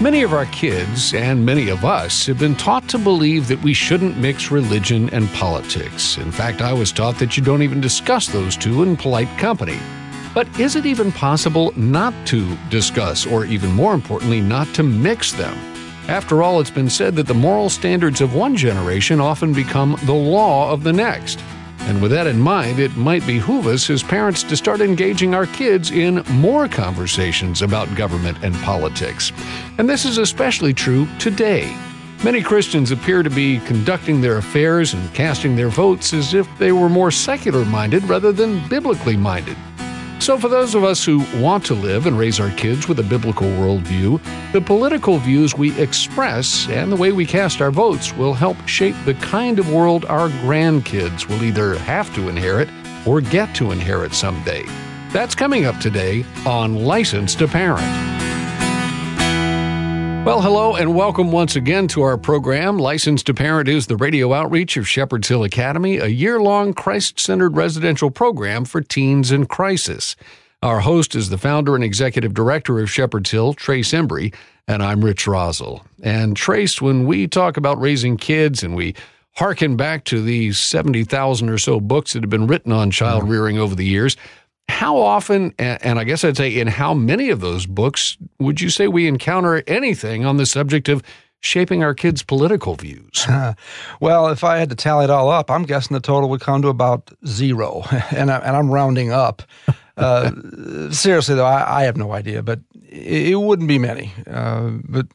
Many of our kids and many of us have been taught to believe that we shouldn't mix religion and politics. In fact, I was taught that you don't even discuss those two in polite company. But is it even possible not to discuss, or even more importantly, not to mix them? After all, it's been said that the moral standards of one generation often become the law of the next. And with that in mind, it might behoove us as parents to start engaging our kids in more conversations about government and politics. And this is especially true today. Many Christians appear to be conducting their affairs and casting their votes as if they were more secular minded rather than biblically minded. So, for those of us who want to live and raise our kids with a biblical worldview, the political views we express and the way we cast our votes will help shape the kind of world our grandkids will either have to inherit or get to inherit someday. That's coming up today on Licensed to Parent. Well, hello and welcome once again to our program. Licensed to Parent is the radio outreach of Shepherd's Hill Academy, a year long Christ centered residential program for teens in crisis. Our host is the founder and executive director of Shepherd's Hill, Trace Embry, and I'm Rich Rosell. And Trace, when we talk about raising kids and we harken back to these 70,000 or so books that have been written on child rearing over the years, how often, and I guess I'd say in how many of those books would you say we encounter anything on the subject of shaping our kids' political views? well, if I had to tally it all up, I'm guessing the total would come to about zero, and, I, am rounding up. Uh, seriously, though, I, I, have no idea, but it, it wouldn't be many. Uh, but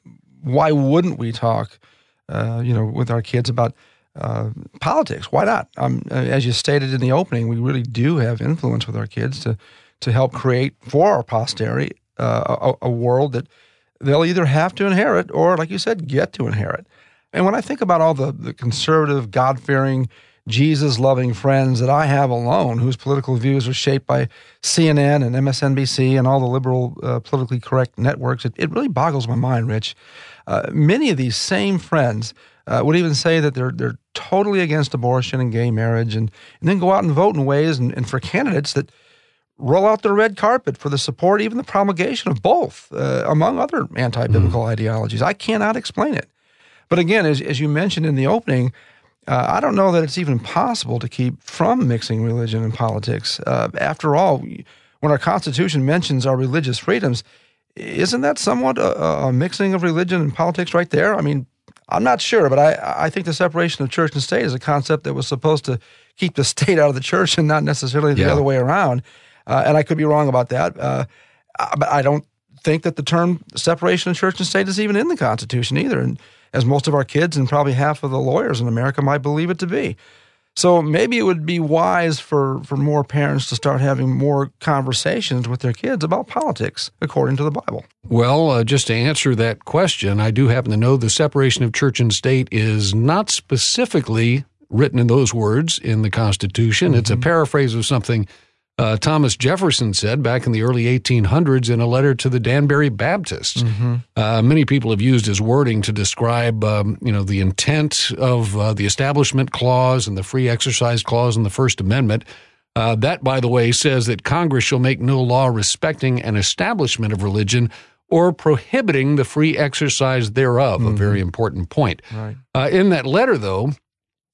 why wouldn't we talk, uh, you know, with our kids about uh, politics. Why not? Um, uh, as you stated in the opening, we really do have influence with our kids to to help create for our posterity uh, a, a, world that they'll either have to inherit or, like you said, get to inherit. And when I think about all the, the conservative, God fearing, Jesus loving friends that I have alone, whose political views are shaped by CNN and MSNBC and all the liberal, uh, politically correct networks, it, it really boggles my mind, Rich. Uh, many of these same friends uh, would even say that they're they're totally against abortion and gay marriage, and, and then go out and vote in ways and, and for candidates that roll out the red carpet for the support, even the promulgation of both, uh, among other anti-biblical mm. ideologies. I cannot explain it. But again, as, as you mentioned in the opening, uh, I don't know that it's even possible to keep from mixing religion and politics. Uh, after all, when our Constitution mentions our religious freedoms, isn't that somewhat a, a, mixing of religion and politics right there? I mean, I'm not sure, but I, I think the separation of church and state is a concept that was supposed to keep the state out of the church and not necessarily the yeah. other way around. Uh, and I could be wrong about that. Uh, uh, but I don't think that the term separation of church and state is even in the Constitution either. And as most of our kids and probably half of the lawyers in America might believe it to be. So maybe it would be wise for, for more parents to start having more conversations with their kids about politics, according to the Bible. Well, uh, just to answer that question, I do happen to know the separation of church and state is not specifically written in those words in the Constitution. Mm-hmm. It's a mm-hmm. paraphrase of something uh, Thomas Jefferson said back in the early 1800s in a letter to the Danbury Baptists. Mm-hmm. Uh, many people have used his wording to describe, um, you know, the intent of uh, the Establishment Clause and the Free Exercise Clause in the First Amendment. Uh, that, by the way, says that Congress shall make no law respecting an establishment of religion or prohibiting the free exercise thereof. Mm-hmm. A very important point. Right. Uh, in that letter, though,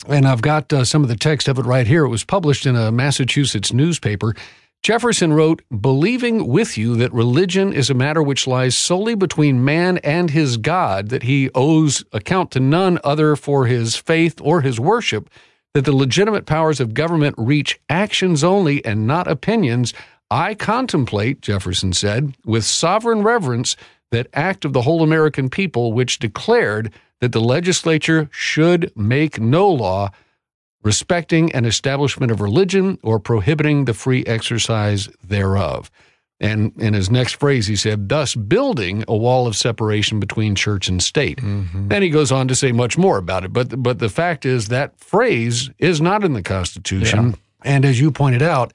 and I've got uh, some of the text of it right here. It was published in a Massachusetts newspaper. Jefferson wrote, Believing with you that religion is a matter which lies solely between man and his God, that he owes account to none other for his faith or his worship, that the legitimate powers of government reach actions only and not opinions, I contemplate, Jefferson said, with sovereign reverence, that act of the whole American people which declared that the legislature should make no law respecting an establishment of religion or prohibiting the free exercise thereof. And in his next phrase, he said, thus building a wall of separation between church and state. Mm-hmm. And he goes on to say much more about it. But, but the fact is, that phrase is not in the Constitution. Yeah. And as you pointed out,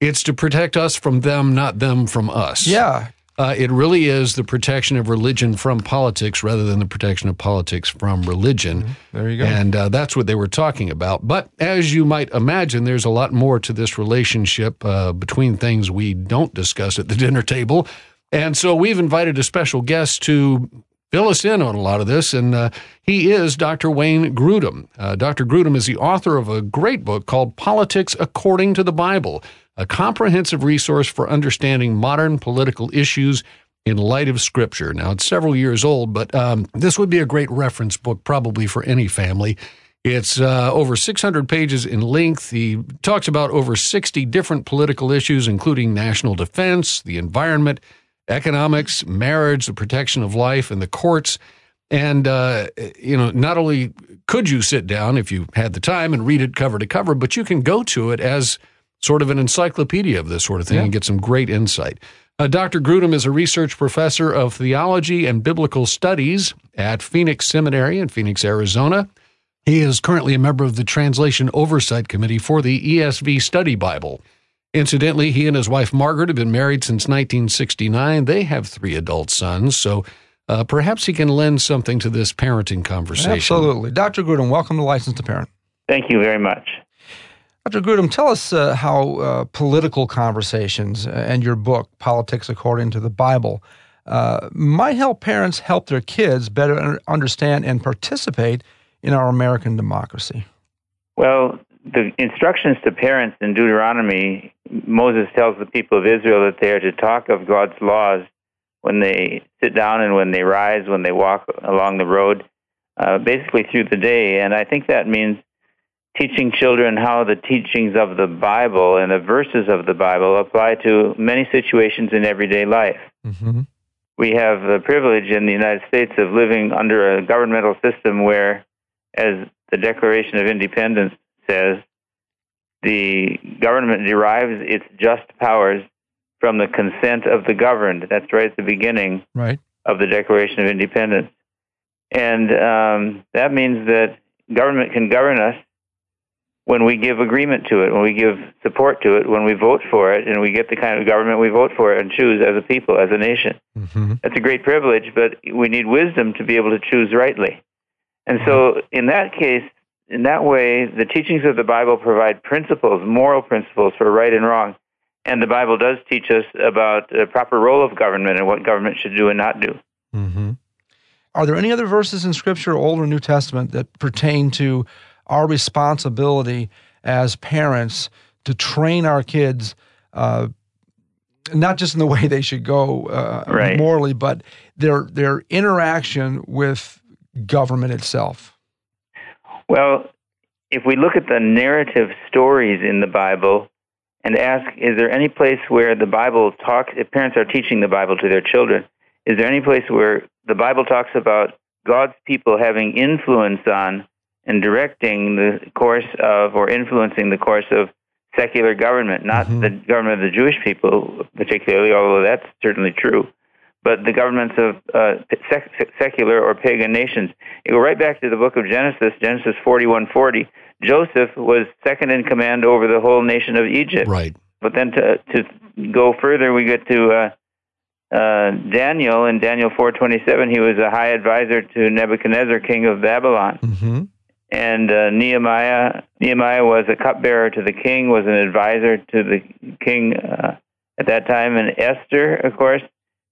it's to protect us from them, not them from us. Yeah. Uh, it really is the protection of religion from politics rather than the protection of politics from religion. Mm-hmm. There you go. And uh, that's what they were talking about. But as you might imagine, there's a lot more to this relationship uh, between things we don't discuss at the dinner table. And so we've invited a special guest to fill us in on a lot of this. And uh, he is Dr. Wayne Grudem. Uh, Dr. Grudem is the author of a great book called Politics According to the Bible, a comprehensive resource for understanding modern political issues in light of Scripture. Now, it's several years old, but um, this would be a great reference book probably for any family. It's uh, over 600 pages in length. He talks about over 60 different political issues, including national defense, the environment, economics, marriage, the protection of life, and the courts. And, uh, you know, not only could you sit down if you had the time and read it cover to cover, but you can go to it as sort of an encyclopedia of this sort of thing yeah. and get some great insight. Uh, Dr. Grudem is a research professor of theology and biblical studies at Phoenix Seminary in Phoenix, Arizona. He is currently a member of the Translation Oversight Committee for the ESV Study Bible. Incidentally, he and his wife Margaret have been married since 1969. They have three adult sons, so uh, perhaps he can lend something to this parenting conversation. Absolutely. Dr. Grudem, welcome to Licensed to Parent. Thank you very much. Dr. Grudem, tell us uh, how uh, political conversations uh, and your book, Politics According to the Bible, uh, might help parents help their kids better understand and participate in our American democracy. Well, the instructions to parents in Deuteronomy, Moses tells the people of Israel that they are to talk of God's laws when they sit down and when they rise, when they walk along the road, uh, basically through the day. And I think that means teaching children how the teachings of the Bible and the verses of the Bible apply to many situations in everyday life. Mm-hmm. We have the privilege in the United States of living under a governmental system where, as the Declaration of Independence says the government derives its just powers from the consent of the governed. That's right at the beginning right. of the Declaration of Independence. And um, that means that government can govern us when we give agreement to it, when we give support to it, when we vote for it, and we get the kind of government we vote for and choose as a people, as a nation. Mm-hmm. That's a great privilege, but we need wisdom to be able to choose rightly. And so, in that case, in that way, the teachings of the Bible provide principles, moral principles for right and wrong. And the Bible does teach us about the proper role of government and what government should do and not do. Mm-hmm. Are there any other verses in Scripture, Old or New Testament, that pertain to our responsibility as parents to train our kids, uh, not just in the way they should go uh, right. morally, but their their interaction with government itself? Well, if we look at the narrative stories in the Bible and ask, is there any place where the Bible talks, if parents are teaching the Bible to their children, is there any place where the Bible talks about God's people having influence on and directing the course of or influencing the course of secular government, not mm-hmm. the government of the Jewish people particularly, although that's certainly true but the governments of uh, sec- secular or pagan nations. You go right back to the book of Genesis, Genesis 41:40. Joseph was second in command over the whole nation of Egypt. Right. But then to to go further, we get to uh, uh, Daniel in Daniel 4:27. He was a high advisor to Nebuchadnezzar, king of Babylon. Mm-hmm. And uh, Nehemiah, Nehemiah was a cupbearer to the king, was an advisor to the king uh, at that time. And Esther, of course,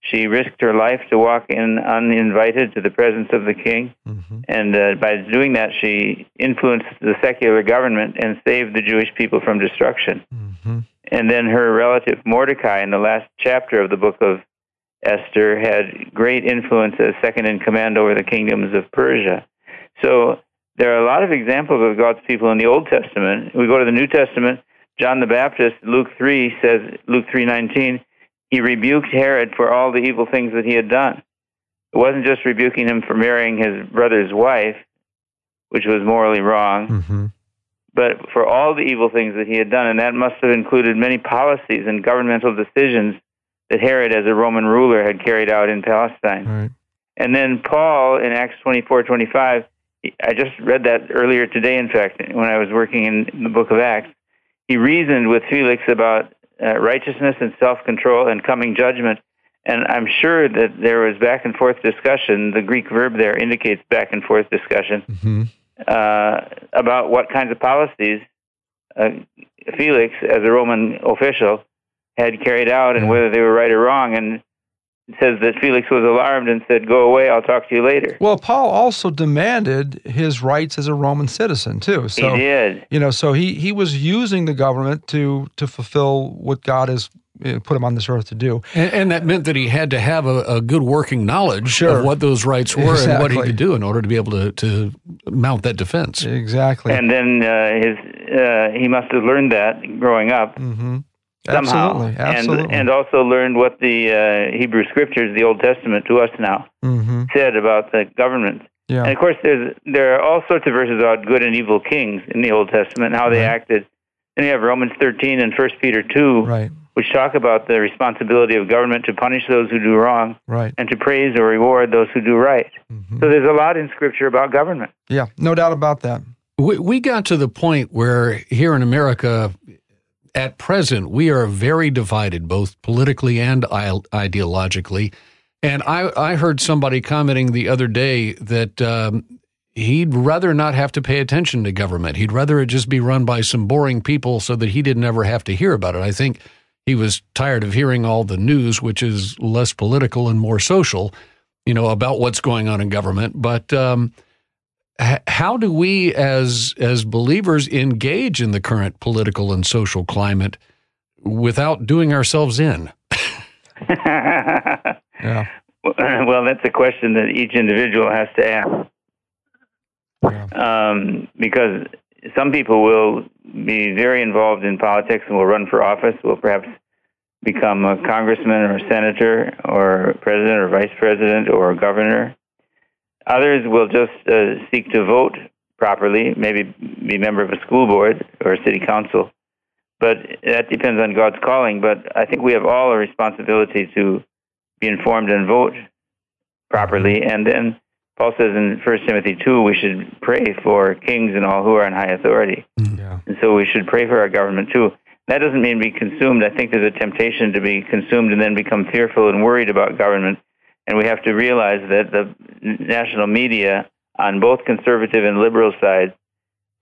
she risked her life to walk in uninvited to the presence of the king. Mm-hmm. And uh, by doing that, she influenced the secular government and saved the Jewish people from destruction. Mm-hmm. And then her relative Mordecai, in the last chapter of the book of Esther, had great influence as second in command over the kingdoms of Persia. So there are a lot of examples of God's people in the Old Testament. We go to the New Testament. John the Baptist, Luke 3 says, Luke 3:19, he rebuked Herod for all the evil things that he had done. It wasn't just rebuking him for marrying his brother's wife, which was morally wrong, mm-hmm. but for all the evil things that he had done. And that must have included many policies and governmental decisions that Herod, as a Roman ruler, had carried out in Palestine. Right. And then Paul in Acts 24 25, I just read that earlier today, in fact, when I was working in the book of Acts. He reasoned with Felix about uh, righteousness and self control and coming judgment. And I'm sure that there was back and forth discussion. The Greek verb there indicates back and forth discussion mm-hmm. uh, about what kinds of policies uh, Felix, as a Roman official, had carried out and whether they were right or wrong. And says that Felix was alarmed and said, "Go away. I'll talk to you later." Well, Paul also demanded his rights as a Roman citizen too. So he did. You know, so he he was using the government to to fulfill what God has put him on this earth to do. And, and, that meant that he had to have a, a good working knowledge sure. of what those rights were exactly. and what he could do in order to be able to, to mount that defense. Exactly. And then uh, his uh, he must have learned that growing up. Mm-hmm. Somehow, absolutely, absolutely. and and also learned what the uh, Hebrew Scriptures, the Old Testament to us now, mm-hmm. said about the government. Yeah. And of course, there's there are all sorts of verses about good and evil kings in the Old Testament and how they right. acted. And you have Romans 13 and 1 Peter 2, right. which talk about the responsibility of government to punish those who do wrong right. and to praise or reward those who do right. Mm-hmm. So there's a lot in Scripture about government. Yeah, no doubt about that. We, we got to the point where here in America, at present, we are very divided, both politically and ideologically. And I, I heard somebody commenting the other day that um, he'd rather not have to pay attention to government. He'd rather it just be run by some boring people so that he didn't ever have to hear about it. I think he was tired of hearing all the news, which is less political and more social, you know, about what's going on in government. But um, how do we as as believers engage in the current political and social climate without doing ourselves in? Yeah. Well that's a question that each individual has to ask. Yeah. um, because some people will be very involved in politics and will run for office will perhaps become a congressman or a senator or president or vice president or governor Others will just uh, seek to vote properly, maybe be a member of a school board or a city council. But that depends on God's calling. But I think we have all a responsibility to be informed and vote properly. And then Paul says in 1 Timothy 2, we should pray for kings and all who are in high authority. Yeah. And so we should pray for our government too. That doesn't mean be consumed. I think there's a temptation to be consumed and then become fearful and worried about government and we have to realize that the national media on both conservative and liberal sides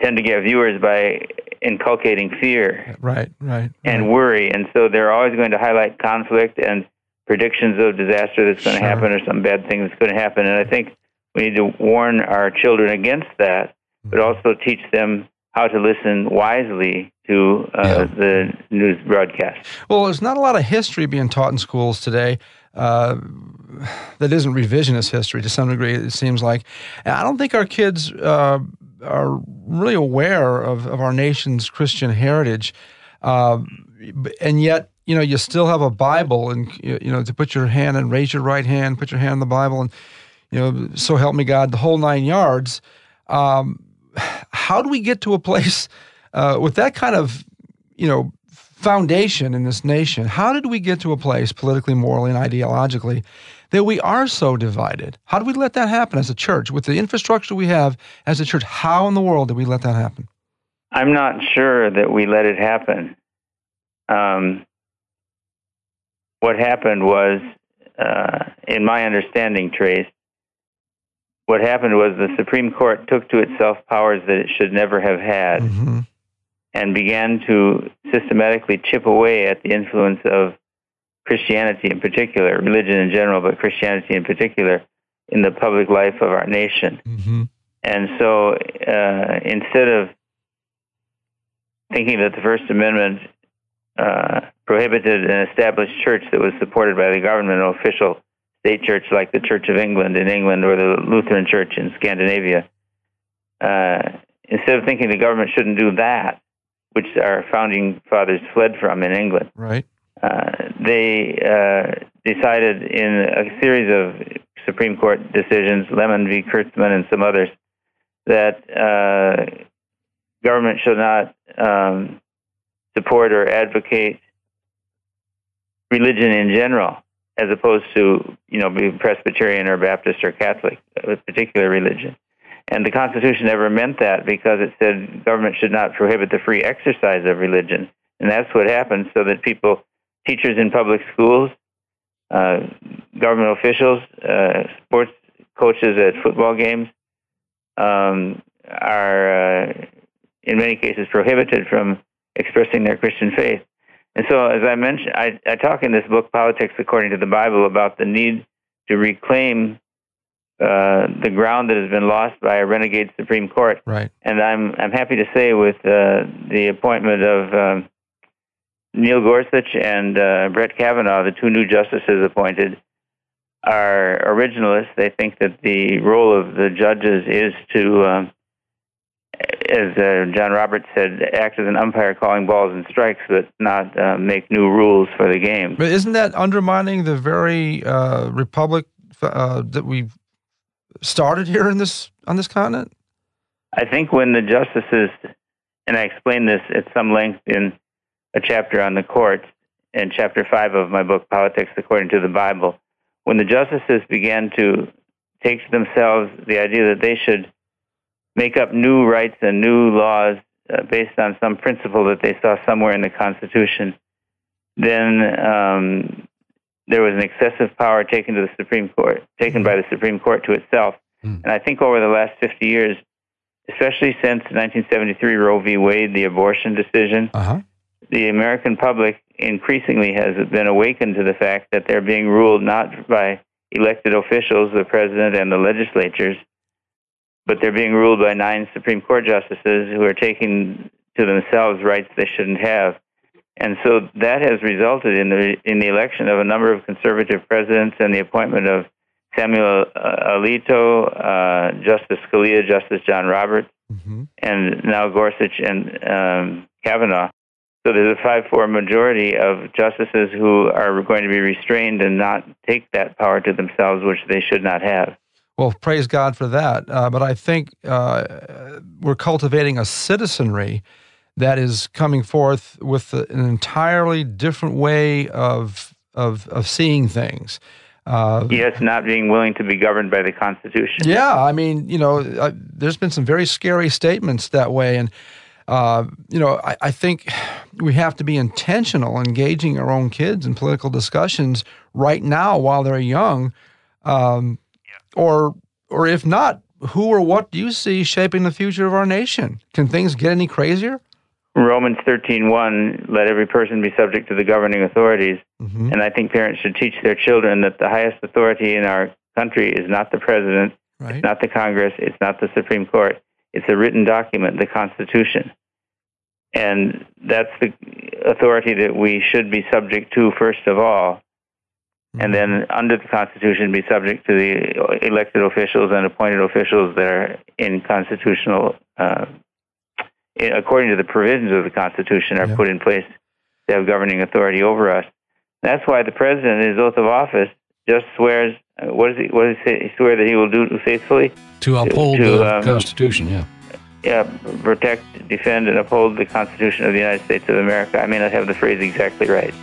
tend to get viewers by inculcating fear right right and right. worry and so they're always going to highlight conflict and predictions of disaster that's going Sure. to happen or some bad thing that's going to happen and i think we need to warn our children against that but Mm-hmm. also teach them how to listen wisely to uh, Yeah. the news broadcast well there's not a lot of history being taught in schools today uh, that isn't revisionist history to some degree it seems like and i don't think our kids uh, are really aware of, of our nation's christian heritage uh, and yet you know you still have a bible and you know to put your hand and raise your right hand put your hand on the bible and you know so help me god the whole nine yards um, how do we get to a place uh, with that kind of you know foundation in this nation how did we get to a place politically morally and ideologically that we are so divided? How do we let that happen as a church? With the infrastructure we have as a church how in the world did we let that happen? I'm not sure that we let it happen. Um, what happened was, uh, in my understanding, Trace, what happened was the Supreme Court took to itself powers that it should never have had mm-hmm. and began to systematically chip away at the influence of Christianity in particular, religion in general, but Christianity in particular, in the public life of our nation. Mm-hmm. And so uh, instead of thinking that the First Amendment uh, prohibited an established church that was supported by the government, official state church like the Church of England in England or the Lutheran Church in Scandinavia, uh, instead of thinking the government shouldn't do that, which our founding fathers fled from in England, right. uh, they uh, decided in a series of Supreme Court decisions, Lemon v. Kurtzman and some others, that uh, government should not um, support or advocate religion in general, as opposed to you know being Presbyterian or Baptist or Catholic, a particular religion. And the Constitution never meant that because it said government should not prohibit the free exercise of religion, and that's what happened. So that people, teachers in public schools, uh, government officials, uh, sports coaches at football games, um, are uh, in many cases prohibited from expressing their Christian faith. And so, as I mentioned, I, I talk in this book, Politics According to the Bible, about the need to reclaim uh, the ground that has been lost by a renegade Supreme Court. Right. And I'm I'm happy to say, with uh, the appointment of um, Neil Gorsuch and uh, Brett Kavanaugh, the two new justices appointed, are originalists. They think that the role of the judges is to um, as uh, John Roberts said, act as an umpire calling balls and strikes, but not uh, make new rules for the game. But isn't that undermining the very uh, republic uh, that we started here in this on this continent? I think when the justices, and I explain this at some length in a chapter on the courts, in chapter five of my book, Politics According to the Bible, when the justices began to take to themselves the idea that they should make up new rights and new laws uh, based on some principle that they saw somewhere in the Constitution, then um, there was an excessive power taken to the Supreme Court, taken by the Supreme Court to itself. Mm. And I think over the last 50 years, especially since 1973 Roe v. Wade, the abortion decision, uh-huh. the American public increasingly has been awakened to the fact that they're being ruled not by elected officials, the president and the legislatures, but they're being ruled by nine Supreme Court justices who are taking to themselves rights they shouldn't have. And so that has resulted in the in the election of a number of conservative presidents and the appointment of Samuel uh, Alito, uh, Justice Scalia, Justice John Roberts, mm-hmm. and now Gorsuch and um, Kavanaugh. So there's a 5 4 majority of justices who are going to be restrained and not take that power to themselves, which they should not have. Well, praise God for that. Uh, but I think uh, we're cultivating a citizenry that is coming forth with an entirely different way of of, of seeing things. Uh, yes, not being willing to be governed by the Constitution. Yeah, I mean, you know, I, there's been some very scary statements that way, and uh, you know, I, I, think we have to be intentional, engaging our own kids in political discussions right now while they're young. Um, or or if not, who or what do you see shaping the future of our nation? Can things get any crazier? Romans 13:1 let every person be subject to the governing authorities. Mm-hmm. And I think parents should teach their children that the highest authority in our country is not the president, right. it's not the Congress, it's not the Supreme Court. It's a written document, the Constitution. And that's the authority that we should be subject to first of all and then mm-hmm. under the Constitution be subject to the elected officials and appointed officials that are in constitutional, uh, in, according to the provisions of the Constitution, are put in place to have governing authority over us. That's why the president, in his oath of office, just swears. Uh, what does he? What does he swear that he will do faithfully? To uphold to, the um, Constitution. Yeah. Yeah, protect, defend, and uphold the Constitution of the United States of America. I may not have the phrase exactly right.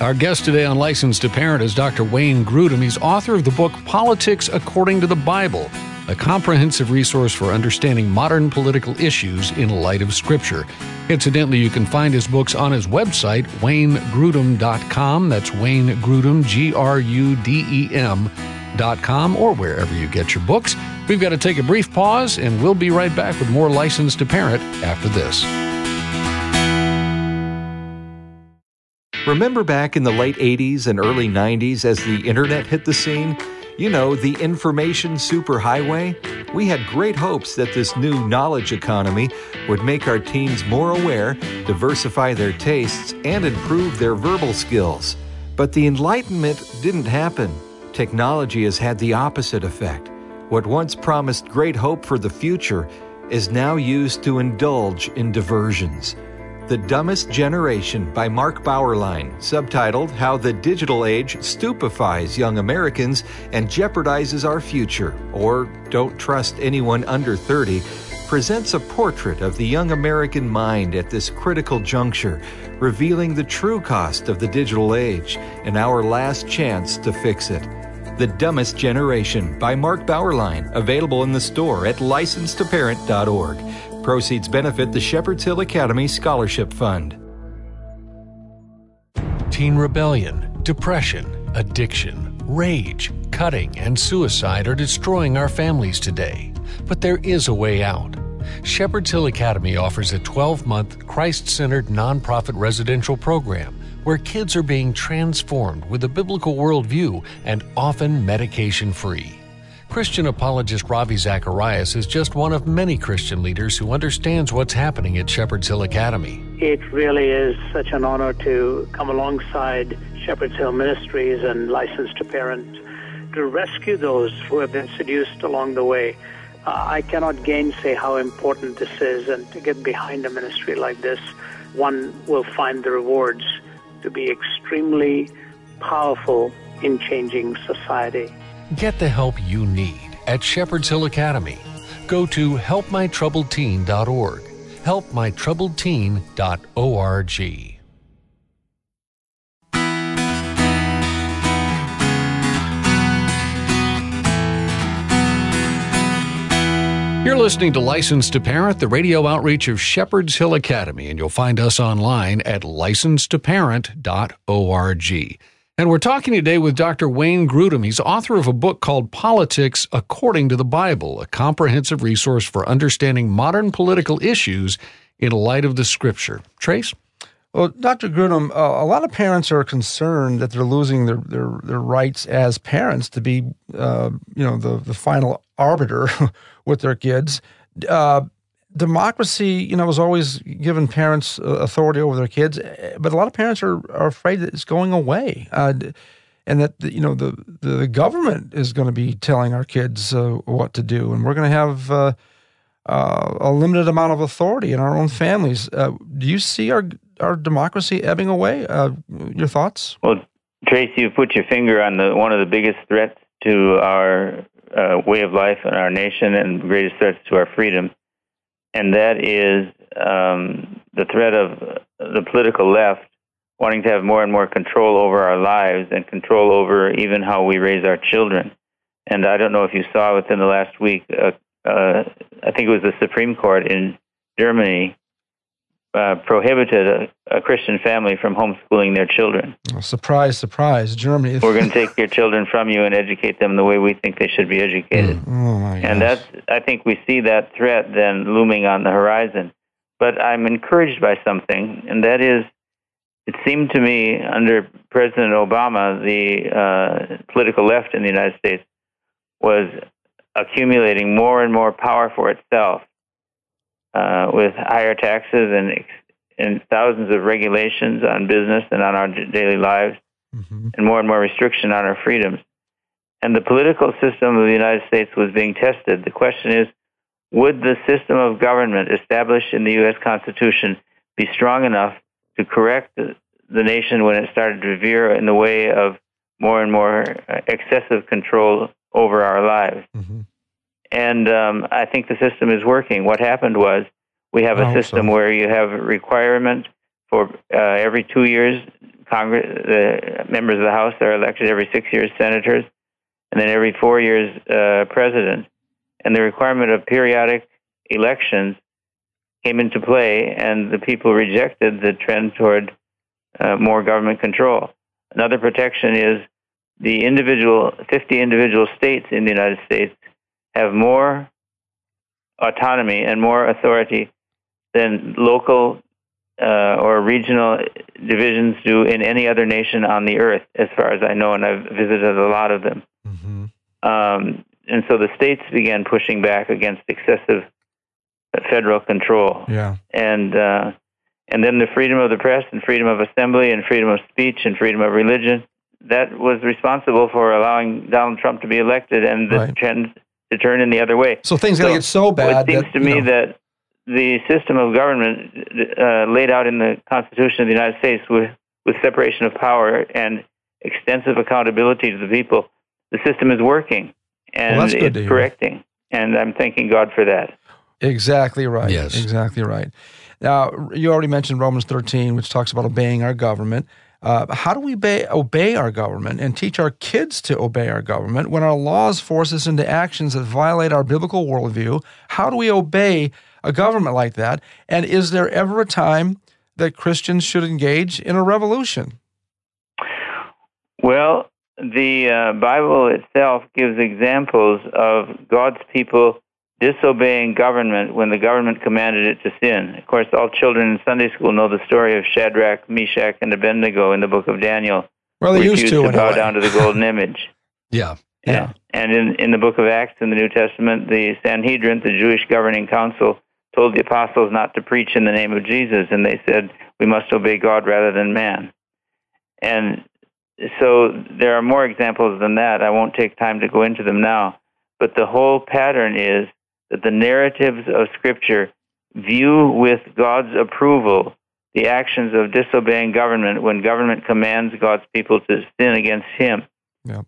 Our guest today on Licensed to Parent is Dr. Wayne Grudem. He's author of the book Politics According to the Bible, a comprehensive resource for understanding modern political issues in light of Scripture. Incidentally, you can find his books on his website, waynegrudem.com. That's Wayne Grudem, G R U D E M.com, or wherever you get your books. We've got to take a brief pause, and we'll be right back with more Licensed to Parent after this. Remember back in the late 80s and early 90s as the internet hit the scene? You know, the information superhighway? We had great hopes that this new knowledge economy would make our teens more aware, diversify their tastes, and improve their verbal skills. But the enlightenment didn't happen. Technology has had the opposite effect. What once promised great hope for the future is now used to indulge in diversions. The Dumbest Generation by Mark Bauerlein, subtitled How the Digital Age Stupefies Young Americans and Jeopardizes Our Future, or Don't Trust Anyone Under 30, presents a portrait of the young American mind at this critical juncture, revealing the true cost of the digital age and our last chance to fix it. The Dumbest Generation by Mark Bauerlein, available in the store at licensedtoparent.org. Proceeds benefit the Shepherd's Hill Academy Scholarship Fund. Teen rebellion, depression, addiction, rage, cutting, and suicide are destroying our families today. But there is a way out. Shepherd's Hill Academy offers a 12 month, Christ centered nonprofit residential program where kids are being transformed with a biblical worldview and often medication free. Christian apologist Ravi Zacharias is just one of many Christian leaders who understands what's happening at Shepherd's Hill Academy. It really is such an honor to come alongside Shepherd's Hill Ministries and Licensed to Parent to rescue those who have been seduced along the way. Uh, I cannot gainsay how important this is, and to get behind a ministry like this, one will find the rewards to be extremely powerful in changing society. Get the help you need at Shepherd's Hill Academy. Go to helpmytroubledteen.org. Helpmytroubledteen.org. You're listening to Licensed to Parent, the radio outreach of Shepherd's Hill Academy, and you'll find us online at licensedtoparent.org. And we're talking today with Dr. Wayne Grudem. He's author of a book called Politics According to the Bible, a comprehensive resource for understanding modern political issues in light of the scripture. Trace? Well, Dr. Grudem, uh, a lot of parents are concerned that they're losing their, their, their rights as parents to be, uh, you know, the, the final arbiter with their kids. Uh, democracy, you know, was always given parents uh, authority over their kids, eh, but a lot of parents are, are afraid that it's going away. Uh, and that you know the the government is going to be telling our kids uh, what to do, and we're going to have uh, uh, a limited amount of authority in our own families. Uh, do you see our our democracy ebbing away? your thoughts? Well, Tracy, you put your finger on the one of the biggest threats to our way of life and our nation, and greatest threats to our freedom and that is um, the threat of the political left wanting to have more and more control over our lives and control over even how we raise our children. And I don't know if you saw within the last week, uh, uh, I think it was the Supreme Court in Germany uh, prohibited a, a, Christian family from homeschooling their children. Surprise, surprise, Germany. We're going to take your children from you and educate them the way we think they should be educated. Mm. Oh my and that's, I think we see that threat then looming on the horizon. But I'm encouraged by something, and that is, it seemed to me under President Obama, the uh, political left in the United States was accumulating more and more power for itself uh, with higher taxes and and thousands of regulations on business and on our daily lives, mm-hmm. and more and more restriction on our freedoms. And the political system of the United States was being tested. The question is, would the system of government established in the U.S. Constitution be strong enough to correct the, the nation when it started to veer in the way of more and more uh, excessive control over our lives? Mm-hmm. And um, I think the system is working. What happened was we have a system so. where you have a requirement for uh, every two years, Congress, the members of the House are elected every six years, senators, and then every four years, uh, president. And the requirement of periodic elections came into play, and the people rejected the trend toward uh, more government control. Another protection is the individual, 50 individual states in the United States have more autonomy and more authority than local uh, or regional divisions do in any other nation on the earth, as far as I know, and I've visited a lot of them. Mm-hmm. Um, and so the states began pushing back against excessive federal control. Yeah. And uh, and then the freedom of the press and freedom of assembly and freedom of speech and freedom of religion that was responsible for allowing Donald Trump to be elected and the right. trend to turn in the other way. So things so, going to get so bad. It seems that, to me know. that the system of government uh, laid out in the Constitution of the United States with, with separation of power and extensive accountability to the people, the system is working and well, it's correcting. And I'm thanking God for that. Exactly right. Yes. Exactly right. Now, you already mentioned Romans 13, which talks about obeying our government. Uh, how do we obey, obey our government and teach our kids to obey our government when our laws force us into actions that violate our biblical worldview? How do we obey a government like that? And is there ever a time that Christians should engage in a revolution? Well, the uh, Bible itself gives examples of God's people disobeying government when the government commanded it to sin. Of course, all children in Sunday school know the story of Shadrach, Meshach, and Abednego in the book of Daniel. Well, they used to, to bow down to the golden image. Yeah. Yeah. And in, in the book of Acts in the New Testament, the Sanhedrin, the Jewish governing council, told the apostles not to preach in the name of Jesus, and they said, we must obey God rather than man. And so there are more examples than that. I won't take time to go into them now. But the whole pattern is that the narratives of Scripture view with God's approval the actions of disobeying government when government commands God's people to sin against Him. Yeah.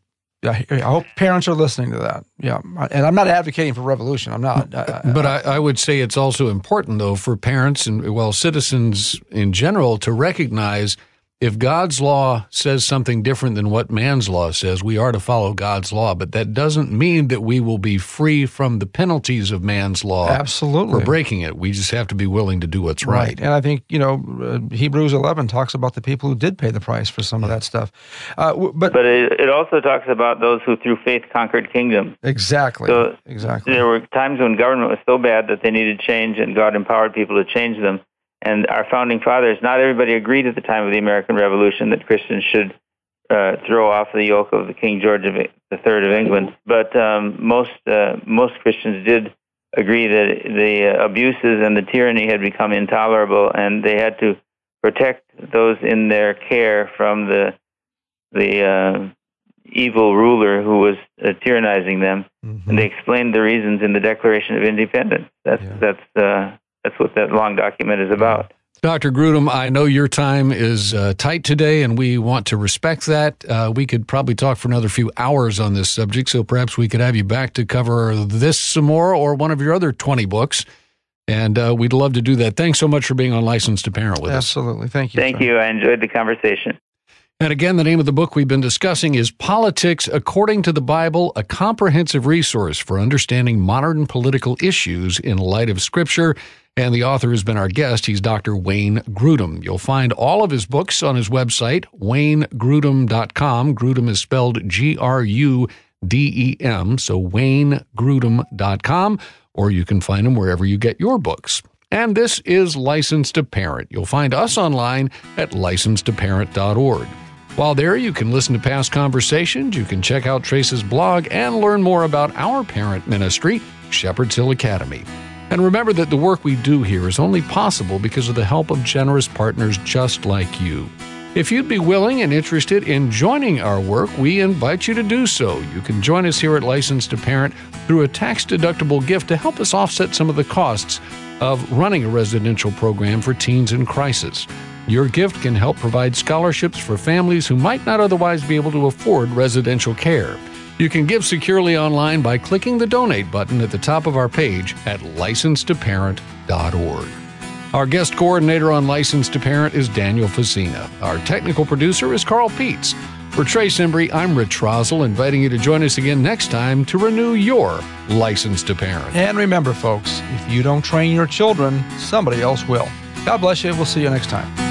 I hope parents are listening to that. Yeah, and I'm not advocating for revolution. I'm not. but I, I, would say it's also important, though, for parents and well, citizens in general to recognize if God's law says something different than what man's law says, we are to follow God's law. But that doesn't mean that we will be free from the penalties of man's law. Absolutely. For breaking it. We just have to be willing to do what's right. right. And I think, you know, uh, Hebrews 11 talks about the people who did pay the price for some of that stuff. Uh, but but it, it, also talks about those who through faith conquered kingdom. Exactly. So exactly. There were times when government was so bad that they needed change and God empowered people to change them and our founding fathers, not everybody agreed at the time of the American Revolution that Christians should uh, throw off the yoke of the King George of the Third of England, but um, most uh, most Christians did agree that the abuses and the tyranny had become intolerable, and they had to protect those in their care from the the uh, evil ruler who was uh, tyrannizing them. Mm-hmm. And they explained the reasons in the Declaration of Independence. That's yeah. that's uh, that's what that long document is about. Dr. Grudem, I know your time is uh, tight today, and we want to respect that. Uh, we could probably talk for another few hours on this subject, so perhaps we could have you back to cover this some more or one of your other 20 books. And uh, we'd love to do that. Thanks so much for being on Licensed to Parent with Absolutely. us. Absolutely. Thank you. Thank you. I enjoyed the conversation. And again, the name of the book we've been discussing is Politics According to the Bible, a comprehensive resource for understanding modern political issues in light of Scripture. And the author has been our guest. He's Dr. Wayne Grudem. You'll find all of his books on his website, waynegrudem.com. Grudem is spelled G R U D E M, so waynegrudem.com, or you can find them wherever you get your books. And this is Licensed to Parent. You'll find us online at licensedtoparent.org. While there, you can listen to past conversations, you can check out Trace's blog, and learn more about our parent ministry, Shepherd's Hill Academy. And remember that the work we do here is only possible because of the help of generous partners just like you. If you'd be willing and interested in joining our work, we invite you to do so. You can join us here at Licensed to Parent through a tax deductible gift to help us offset some of the costs of running a residential program for teens in crisis. Your gift can help provide scholarships for families who might not otherwise be able to afford residential care. You can give securely online by clicking the donate button at the top of our page at licensedtoparent.org. Our guest coordinator on Licensed to Parent is Daniel Facina. Our technical producer is Carl Peets. For Trace Embry, I'm Rich Rosell, inviting you to join us again next time to renew your license to parent. And remember, folks, if you don't train your children, somebody else will. God bless you. We'll see you next time.